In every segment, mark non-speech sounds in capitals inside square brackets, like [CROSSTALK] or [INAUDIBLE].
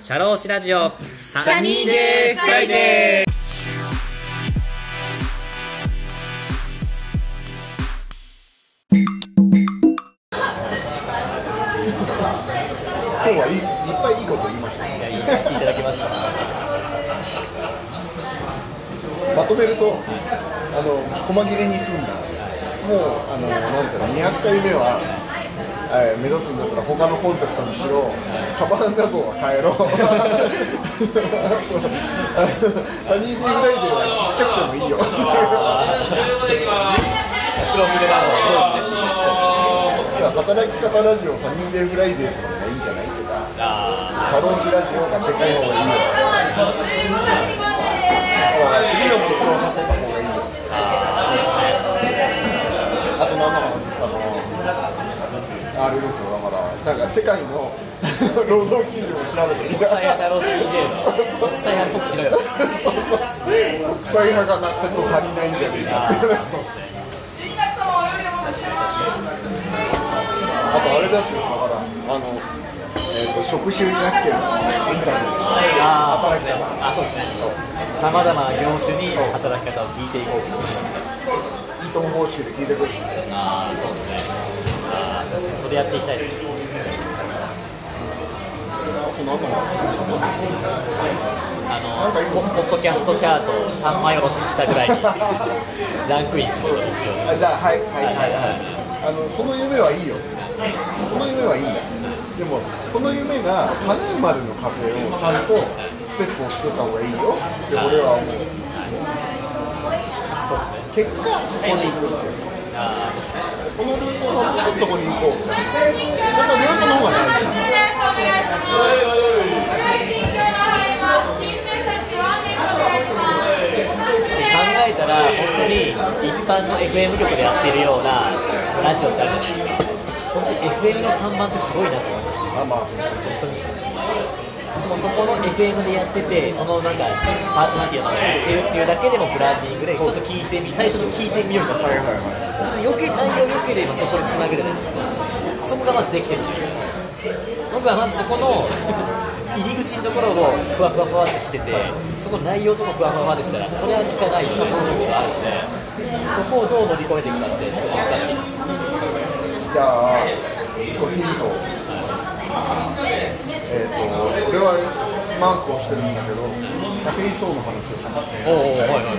シャローシラジオ。サニーデーフライデー。今日はいいいっぱいいいこと言いました。いや言っていただきましたまとめるとあの細切れに済んだ。もうあのなんていうの200回目は、えー目指すんだったら他のコンセプトにしろカバン画像は変えろ。サニーデイフライデーはちっちゃくてもいいよ。黒船ラいや働き方ラジオサニーデイフライデーとかがいいんじゃないとか。あサロンジラジオがでかい方がいいよ。次の目標を立てたれですよだからなんか世界の [LAUGHS] 労働基準を調べてみ国際派チャロー CJ の国際派っぽくしろよそう。そう国際派がなちょっと足りないんだよねあーそうですね。あとあれですよだからあのえっ、と職種になってるんですね。インタビューああそう働き方ですね。あそうですね。さまざまな業種に働き方を聞いていこうとイートン方式で聞いてくるああそうですね確かにそれやっていきたいです。あとなんだろうあのポポッドキャストチャート3枚おろしにしたぐらいに [LAUGHS] ランクインするとあじゃあはいはいはい。はいはいあのその夢はいいよ。その夢はいいんだでもその夢が叶うまでの過程をちゃんとステップを作った方がいいよ。って俺は思う。そうですね。結果そこに行くっていうああそうですねこのルートを守ってそこに行こうこのルートの方が大事考えたら本当に一般の FM 局でやってるようなラジオってあるじゃないですか。本当に FM の看板ってすごいなと思いますね。まあまあ。本当にもうそこの FM でやっててそのなんかパーソナリティの方がやってるっていうだけでもブランディングでちょっと聞いてみ最初に聞いてみようと思ってそれ余計内容良ければそこにつなぐじゃないですか。そこがまずできてる僕はまずそこの入り口のところをふわふわふわってしててそこの内容とかふわふわふわってしたらそれは聞かないよねっていうのがあるんでそこをどう乗り越えていくかってすごい難しい。じゃあヒントえっ、と俺はマークをしてるんだけど武井壮の話をしますおおはいはい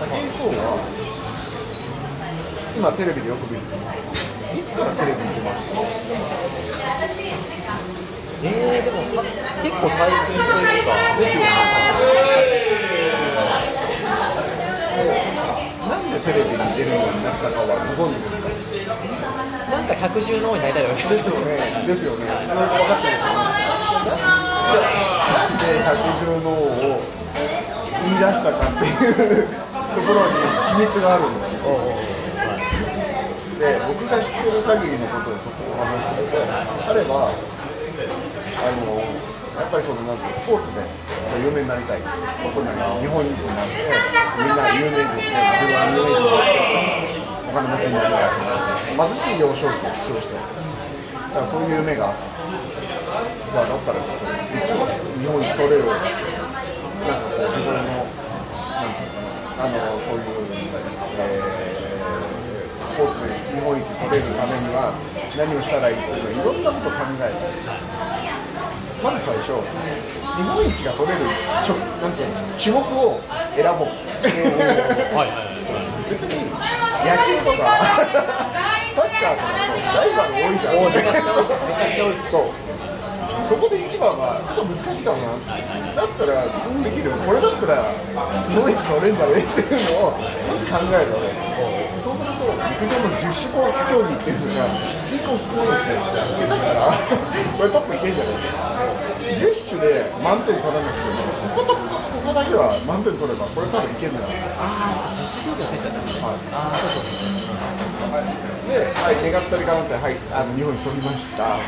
武井壮は今テレビでよく見る。いつからテレビに出ましたえー、でもさ結構最近というか。ですよなんでテレビに出るようになったかはご存知ですか？なんか百獣の王になりたいとかですよね。ですよね。分かってます。よねなんで百獣の王を言い出したかっていうところに秘密があるんですよで僕が知ってる限りのことをちょっとお話しすると彼はあのやっぱりそのなんてスポーツで有名になりたいことになります日本一になってみんな有名人で自分は有名人になってお金持ちになりたい貧しい幼少期を過ごしてだからそういう夢があってじゃあだったら日本一取れるなんかこう自分のなんていうかなあのそういう、えースポーツで日本一取れるためには何をしたらいいっていうのいろんなこと考えてまず最初日本一が取れるなんていうの種目を選ぼうはいはい別に野球とかサッカーとかとライバル多いじゃんめちゃくちゃ多いですそうそこで一番はちょっと難しいかもなだったら自分できるこれだったら日本一取れんじゃねっていうのをまず考えるわけそうすると陸上の十種目競技っていうのが人口少ないですね下手したらこれトップいけんじゃない10種で満点取らなくてもこことここここだけは満点取ればこれ多分いけんじゃないああそう実習競技の選手だったんですねはいああそうそう。で、はい、願ったりかなって、はい、あの日本一取りました。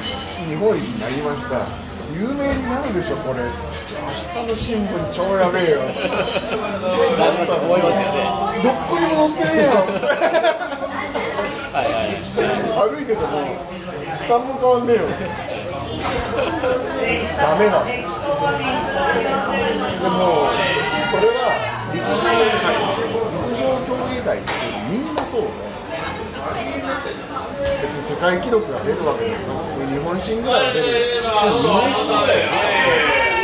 日本一になりました。有名になるでしょ、これ。明日の新聞超やべえよ。なります思いますよねどっこにも載ってねえよ。はいはい歩いてても、何も変わんねえよ。ダメなのでもそれは陸上陸上競技会ってみんなそうで別に世界記録が出るわけでもなく日本新ぐらいは出るでも日本新ぐらいは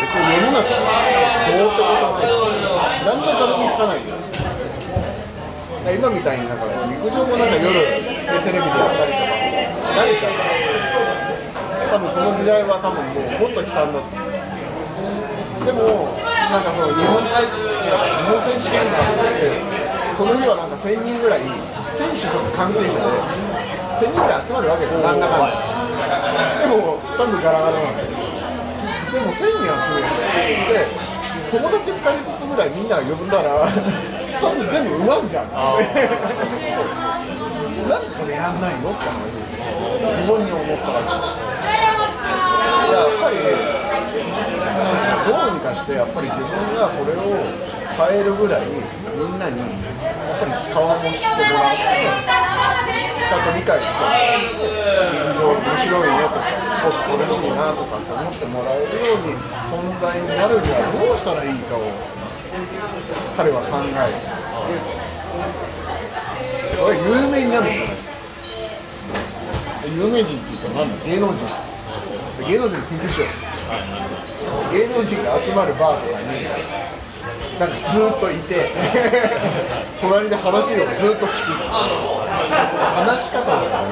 別に世の中どうってことないし何の風も吹かないんだ今みたいになんか陸上もなんか夜でテレビでやったりとか何かが多分その時代は多分もうもっと悲惨だったでもなんかその日本大日本選手権とかってその日はなんか1000人ぐらい選手と関係者で1000人ぐらい集まるわけよなんだかんだでもスタンドガラガラなんだよでも1000人集めてで友達2人ずつぐらいみんなが呼んだらスタンド全部埋まんじゃんなんでそれやんないのって話自分に思ったわけいややっぱりどうにかしてやっぱり自分がそれを変えるぐらいみんなにやっぱり顔も知ってもらってちゃんと理解して陸上面白いねとかスポーツ楽しいなとかって思ってもらえるように存在になるにはどうしたらいいかを彼は考えてこれ有名になるじゃない有名人っていうか何だ芸能人芸能人研究しよう芸能人が集まるバーとかになんかずっといて [LAUGHS] 隣で話をずっと聞く。話し方だったり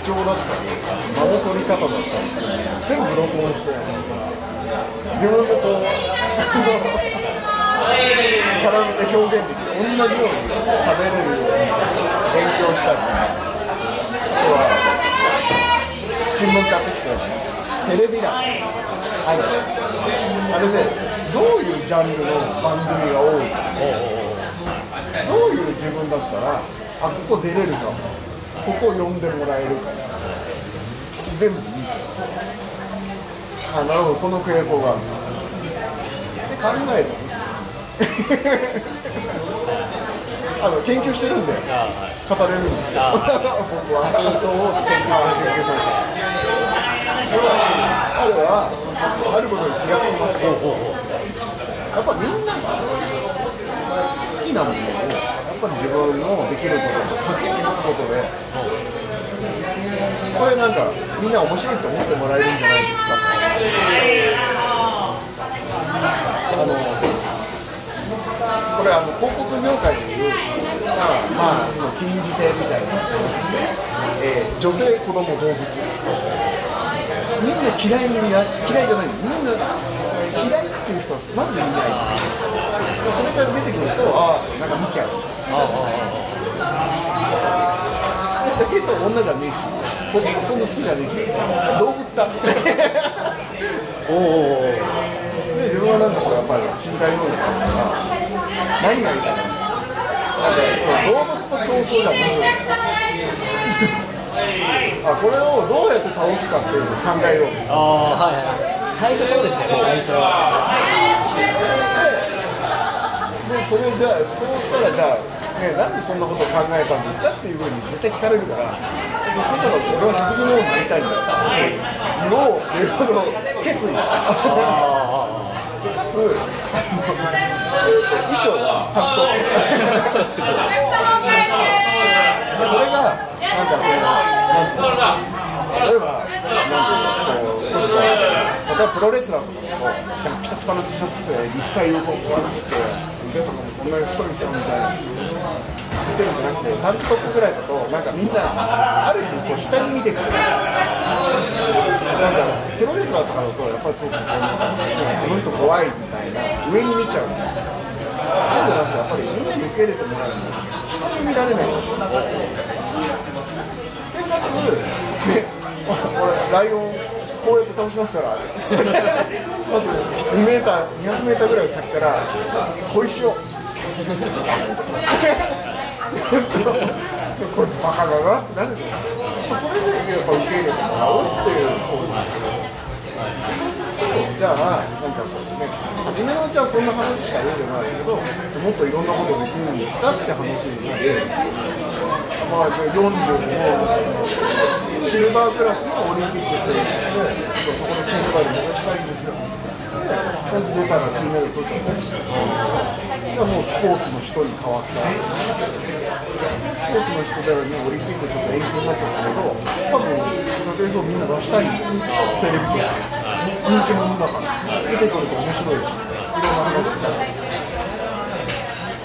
口調だったり間の取り方だったり全部録音して。自分のこう体で表現できる。同じように喋れるように勉強したりあとは新聞買ってきてテレビ欄。あるあれでどういうジャンルの番組が多いかどういう自分だったらあここ出れるかもここ呼んでもらえるかも全部見てあなるほどこの傾向があるって考えたあの研究してるんで語れるんですけど僕は武井壮を研究彼はあることに気がついてやっぱみんなが好きなものをやっぱり自分のできることと掛け合わすことでこれなんかみんな面白いと思ってもらえるんじゃないですか。あのこれあの広告業界でいうまあまあ禁じ手みたいな、えー女性子供動物みんな嫌いにな嫌いじゃないですみんな嫌いっていう人はまずいないそれから出てくるとああなんか見ちゃうケイスは女じゃねえし僕もそんな好きじゃねえし動物だおおで自分はなんかこうやっぱり身体能力だから何がいいかななんか動物と競争じゃ面白いあこれをどうやって倒すかっていうのを考えようああはいはい。最初そうでしたよね最初でそれをじゃあそうしたらじゃあ、ね、なんでそんなことを考えたんですかっていうふうに絶対聞かれるからでそしたら俺は陸上のになりたいんだって言おうっていうことを決意したでかつ、あのえーと衣装はタンクトップそうですねこれが、なんかその、なんつうの、例えば、なんつうの、こう、しこう、例えばプロレスラーとかだと、なんかピタピタの T シャツ着て、肉体をこう、こうつって、腕とかもこんなに太いですよみたいな。見せるんじゃなくて、タンクトップぐらいだと、なんかみんな、ある意味、こう、下に見てくる。なんか、プロレスラーとかだと、やっぱりちょっとこう、なんか、この人怖いみたいな、上に見ちゃう。そうじゃなくて、やっぱりみんなに受け入れてもらうには、下に見られないんですよ。でかつ、ね、[LAUGHS] 俺、ライオン、こうやって倒しますから、[LAUGHS] まず2メーター、200メーターぐらい先から、小石を。[LAUGHS] こいつバカだなってなるけど、それでやっぱ受け入れてもらおうっていう方法ですよ。じゃあ、なんかこう、初めのうちはそんな話しか出てないけどもっといろんなことできるんですかって話になってまあ45のシルバークラスのオリンピックっていうのでそこで金メダル目指したいんですよで出たら金メダル取っちゃったでもうスポーツの人に変わった。スポーツの人ではねオリンピックちょっと延期になっちゃったけど多分その映像みんな出したいんですよテレビで人気者だから出てくると面白いですいろんな話が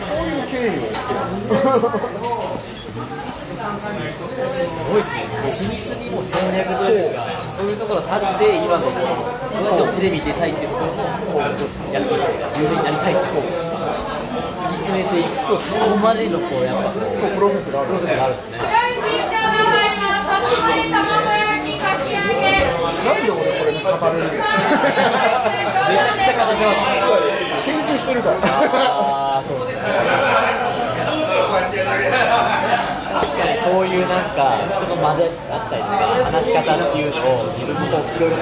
そういう経緯をすごいですね。緻密にも戦略というかそういうところ立って今のこうどうやってテレビに出たいっていうところもこうやって有名になりたいってこう突き詰めていくとそこまでのこうやっぱこうプロセスがあるんですねなんで俺これに語れるのめちゃくちゃ語ってますね研究してるからああそうですね。確かにそういうなんか人の間であったりとか話し方っていうのを自分もこういろいろ聞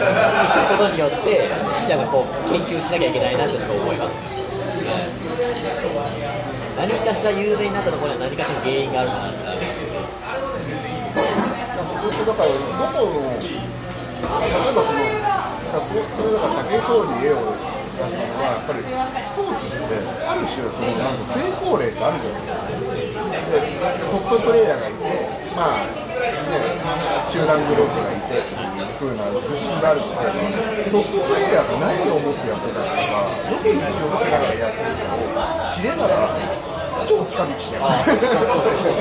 くことによって記者がこう研究しなきゃいけないなってそう思います。何かしら有名になったところには何かしら原因があるなだからどこの例えばそのそれだから武井壮に絵を出したのはやっぱりスポーツってある種そのなんか成功例ってあるじゃないですかでトッププレーヤーがいてまあね集団グループがいてっていうふうな自信があるんですけどトッププレーヤーが何を思ってやってたのかどこに気をつけながらやってるかを知れたら超近道じゃんそうそうそうそう。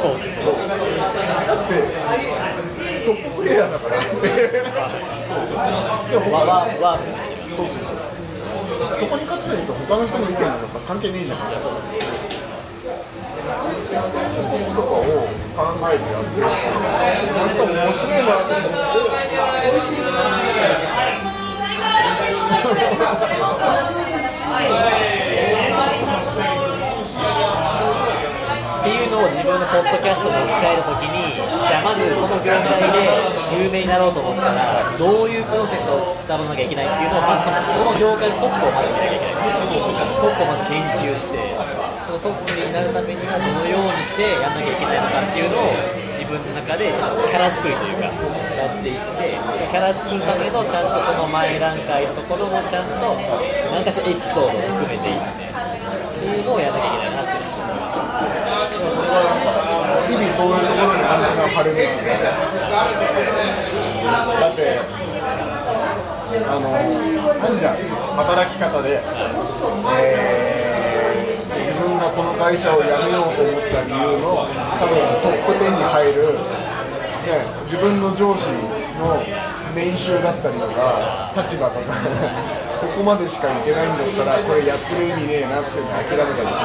そうそうそう。だってトッププレイヤーだからでもわわ他わそうそう。そこに勝つんと他の人の意見なんか関係ねえじゃんそうですそう。いうこととかを考えてやってるこの人面白いなと思って自分のポッドキャストで置き換えるときにじゃあまずその業界で有名になろうと思ったらどういうプロセスをたどらなきゃいけないっていうのをまずそのその業界のトップをまず見なきゃいけないトップをまず研究してそのトップになるためにはどのようにしてやんなきゃいけないのかっていうのを自分の中でちょっとキャラ作りというかやっていってそのキャラ作るためのちゃんとその前段階のところもちゃんと何かしらエピソードを含めていってっていうのをやんなきゃいけないなって日々そういうところにアンテナを張るべきでだってあのなんじゃん。働き方で、えー自分がこの会社を辞めようと思った理由の多分トップ10に入る、ね、自分の上司の年収だったりとか立場とか [LAUGHS] ここまでしかいけないんだったらこれやってる意味ねえなって諦めたりするんです。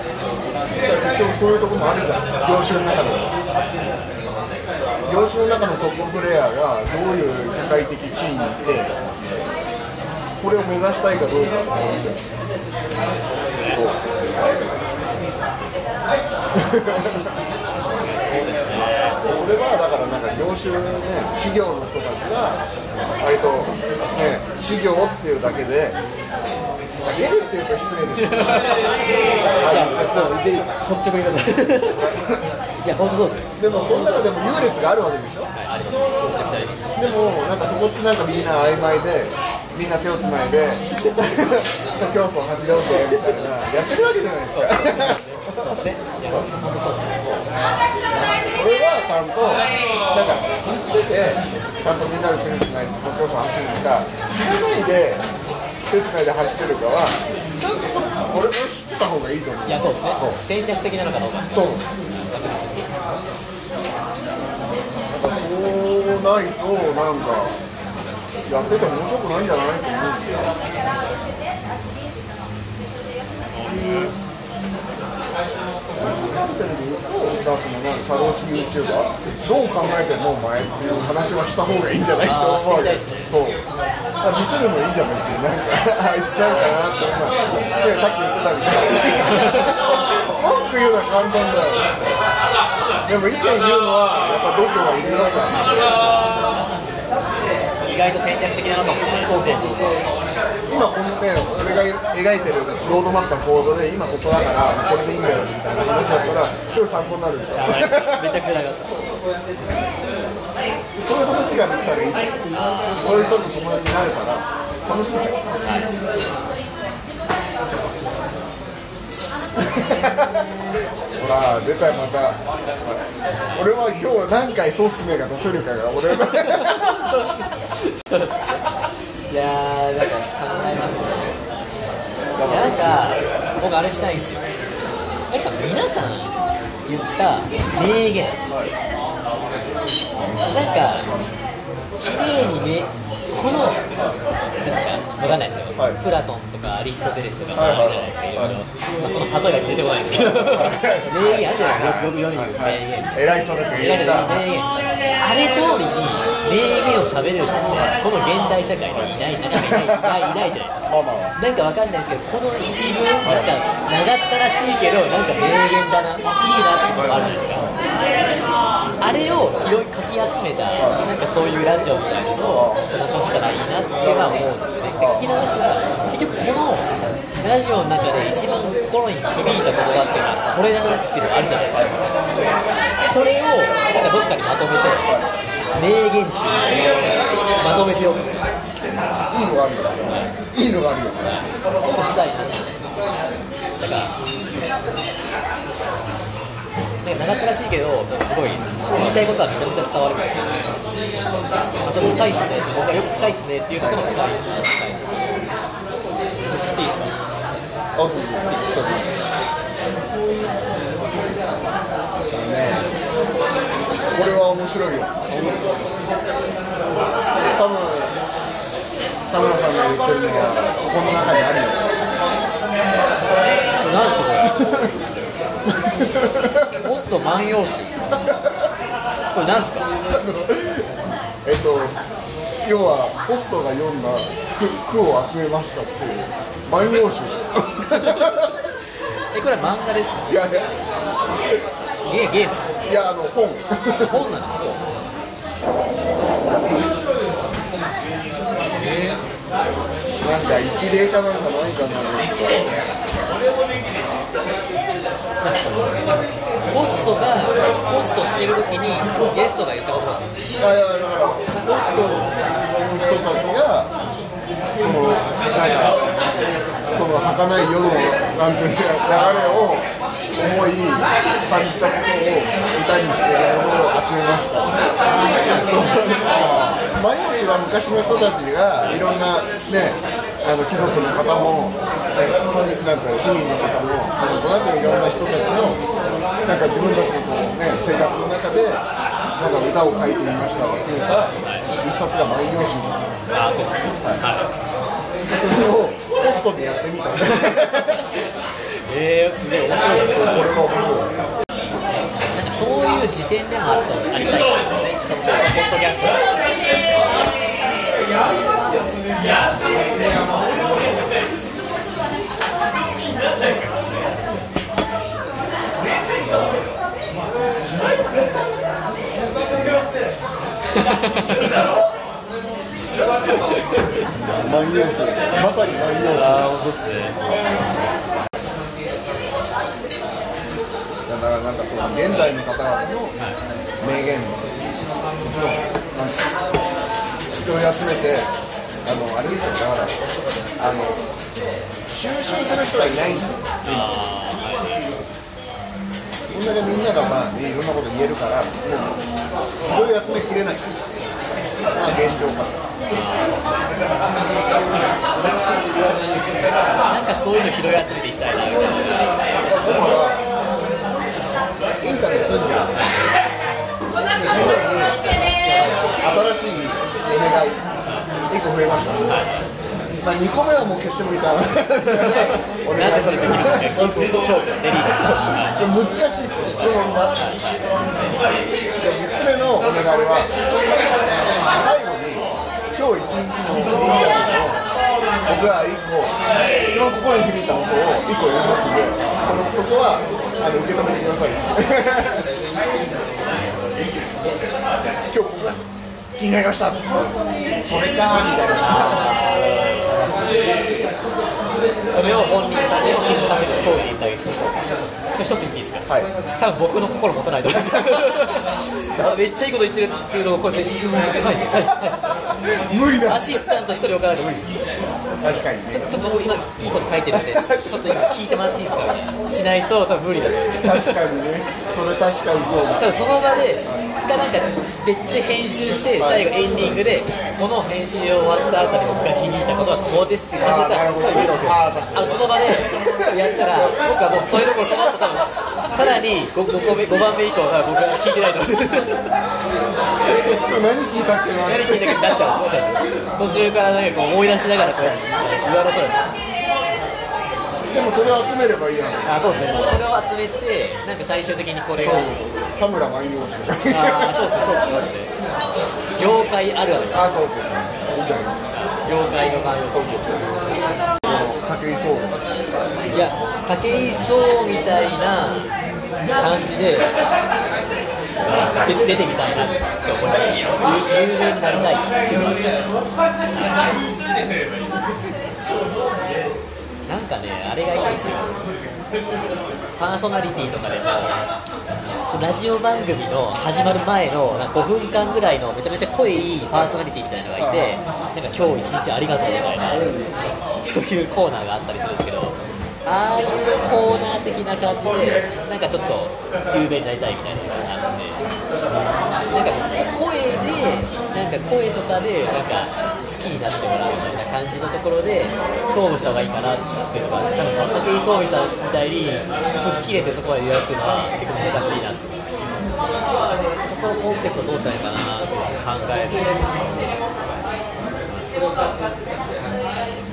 よ結局そういうとこもあるじゃん業種の中で業種の中のトッププレイヤーがどういう社会的地位にいてこれを目指したいかどうかって話それはだからなんか業種ね事業の人たちが割とね事業っていうだけで出るっていうと失礼ですけど率直に言いいや本当そうですでもその中でも優劣があるわけでしょありますめちゃくちゃありますでもなんかそこってなんかみんな曖昧でみんな手をつないで競争走ろうぜみたいなやってるわけじゃないですかそうですね本当そうですねそれはちゃんとなんか知っててちゃんとみんなで手をつないで競争走るのか知らないで手つないで走ってるかはちゃんとそ俺俺知ってた方がいいと思う。いやそうですね。戦略的なのかどうか。そう。そうないとなんかやってて面白くないんじゃないと思うんですよ観点で言うと、じゃあそのなんか社労士 YouTuber どう考えてんのお前っていう話はした方がいいんじゃないと思うわけですねそうあディスるのいいじゃん別になんかあいつなんかなって思うねさっき言ってたみたいに文句言うのは簡単だよでも意見言うのはやっぱ度胸がいるだから意外と戦略的なのかもしれないですね。今このね俺が描いてるロードマップのコードで今ここだからこれでいいんだよみたいな話だったらすごい参考になるでしょめちゃくちゃ長かったそう。いう話ができたらいい。そういう人と友達になれたら楽しいじゃんほら出たよまた。俺は今日何回ソース名が出せるかが俺そうですいやーなんか考えますねいやなんか僕あれしたいんですよ。なんか皆さん言った名言。なんか綺麗にねこのなんかわかんないですよ、はい。プラトンとかアリストテレスとかはいはい話じゃないですか、いろい。ろまあ、その例えが出てこない？んですけど名言ある。じゃない。ですかよくよく世に名言偉い人たちが言った。名言。あれ通りに名言を喋れる人ってこの現代社会にいないなかなかいないないじゃないですかなんかわかんないですけどこの一文なんか長ったらしいけどなんか名言だないいなってことあるじゃないですかあれを拾いかき集めたなんかそういうラジオみたいなのを残したらいいなっていうのは思うんですよねで聞き流したら結局このラジオの中で一番心に響いた言葉っていうのはこれだなっていうのがあるじゃないですかこれをなんかどっかにまとめて名言集。にまとめておく。いいのがあるよいいのがあるよそういうのしたいな。だからなんか長ったらしいけどなんかすごい言いたいことはめちゃめちゃ伝わるから、まあ、それ深いっすね。僕はよく深いっすねっていうところが深い。深いいいっすかあどうぞねこれは面白いよ。多分田村さんが言ってるのはここの中にあるよ。何ですかこれ？ポスト万葉集。これ何ですか？えっと要はポストが読んだ句句を集めましたっていう。万葉集。[LAUGHS] えこれは漫画ですか？いやいやゲーゲー。ムいやあの本。本なんですか？なんか一例かなんかないかなポストがポストしてる時にゲストが言ったことですかいやいやだからポストの人たちがそのなんかその儚い世のなんていうか流れを思い感じたことを歌にしてるものを集めましたそう万葉集は昔の人たちがいろんなねあの貴族の方も、えなんか市民の方もなんとなくいろんな人たちのなんか自分たちのこう、ね、生活の中でなんか歌を書いてみましたを集めた一冊が万葉集なんですあそうそうです。はい。それをポストでやってみた。ん [LAUGHS] でえー、すげえ面白いですねこれが面白いなんかそういう時点でもあってほしありたいですねポッドキャスト。万葉集まさに万葉集ああ本当ですねだからなんかその現代の方々の名言もちろんな人を集めてあのあれですよだからあの収集する人がいないんですよ。こんだけみんながまあ、ね、いろんなこと言えるからもう拾い集めきれない。まあ現状かなんかそういうの拾い集めていきたいなみたいなだからインタビューす。るんだよその時に新しい夢が1個増えましたまあ、2個目はもう消してもいいかなお願いしなんでそれできるんです。そうそうそう難しい質問がで3つ目のお願いは最後に今日一日のインタビューの僕が1個一番心に響いたことを1個読みます。んでそのそこはあの受け止めてください。今日が気になりました。それかそれを本人さんに気づかせそれ一つ言っていいですか？はい。多分僕の心持たないと思うんです [LAUGHS] めっちゃいいこと言ってるっていうのをこうやってはいはいはい無理だ。アシスタント一人置かないと無理です。確かにね。ちょちょっと僕今いいこと書いてるんでちょっと今聞いてもらっていいですかみたいなしないと多分無理だと思うんです。確かにね。それ確かにそうだ。多分その場でかなんか別で編集して最後エンディングでこの編集終わった後に僕が気に入ったことはこうですって感じだったらあその場でやったら僕はもうそういうところその後さらに 5, 5, 個目5番目以降は僕は聞いてないと。思う何聞いたっけな？何聞いたかになっちゃうなっちゃう。途中からなんかこう思い出しながらこう言われそうだでもそれを集めればいいやん。あそうですね。それを集めてなんか最終的にこれが。田村万葉集ああそうですねそうですねそうですね。業界あるある。あそうそういいじゃない業界の感じ武井壮いや武井壮みたいな感じで出てみたいなって思います有有名になりたいっていうのがなんかねあれがいいですよ。パーソナリティとかでもラジオ番組の始まる前のなんか5分間ぐらいのめちゃめちゃ濃いパーソナリティみたいなのがいてなんか今日一日ありがとうみたいなそういうコーナーがあったりするんですけどああいうコーナー的な感じでなんかちょっと有名になりたいみたいなのがあって。なんか声でなんか声とかでなんか好きになってもらうみたいな感じのところで勝負した方がいいかなっていうのが多分その武井壮美さんみたいに吹っ切れてそこまで予約のは結構難しいなって。そこのコンセプトどうしたらいいかなって考える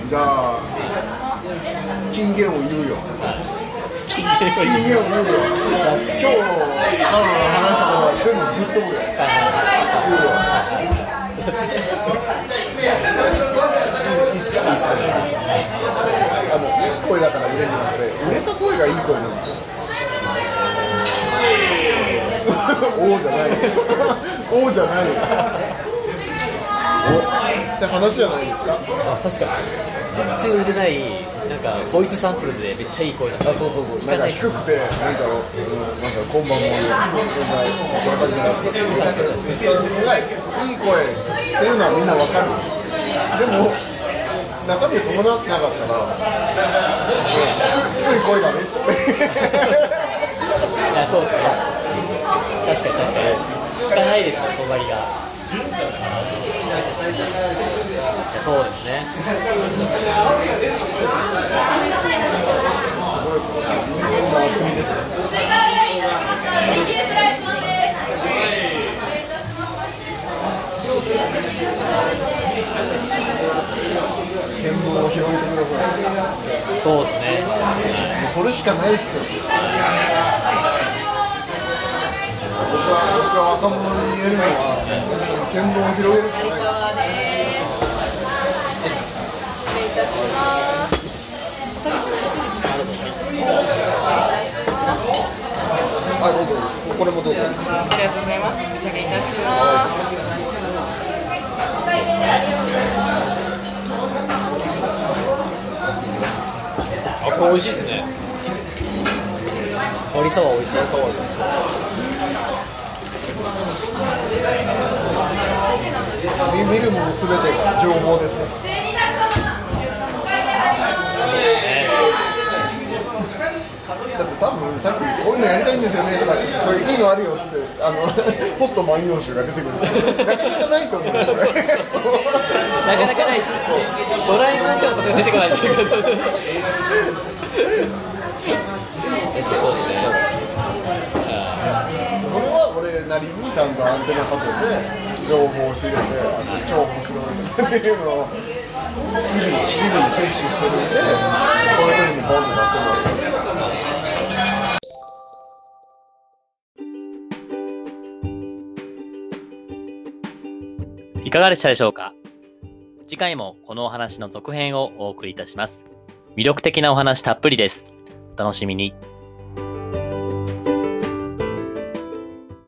じゃあ金言を言うよ。金言を言うよ。今日多分話したのは全部ぶっ飛ぶよ。言うよあのいい声だから売れるなくて売れた声がいい声なんですよ。[LAUGHS] おーじゃない。よおーじゃない。よおって話じゃないですか？あ確かに。全然売れてない。かボイスサンプルでめっちゃいい声だあそうそうそう。なんか聞かないっす低くてなんか、うん、なんか今晩もなったっていう確かに確かにいい声っていうのはみんなわかるでも中身伴ってなかったら、低い声だねっつっていやそうですね確かに確かに聞かないですねがそうですね。そうですね。もうそれしかないっすよ僕が若者に言えるのは見聞を広げるしかないはいどうぞこれもどうぞありがとうございます。失礼いたします。あこれ美味しいですね盛りそば美味しい見見るものすべてが情報ですね。だって多分さっきこういうのやりたいんですよねとかってそれいいのあるよっつってあの [LAUGHS] ポスト万葉集が出てくる。なかなかないと思うなかなかないですね。ドラえもんでもさすがに出てこないですけど確かにそうですねなりにちゃんとアンテナ立てて情報を仕入れて超面白いっていうのを日々日々摂取してるんでこういう時にボンと出せるわけいかがでしたでしょうか？次回もこのお話の続編をお送りいたします。魅力的なお話たっぷりです。お楽しみに。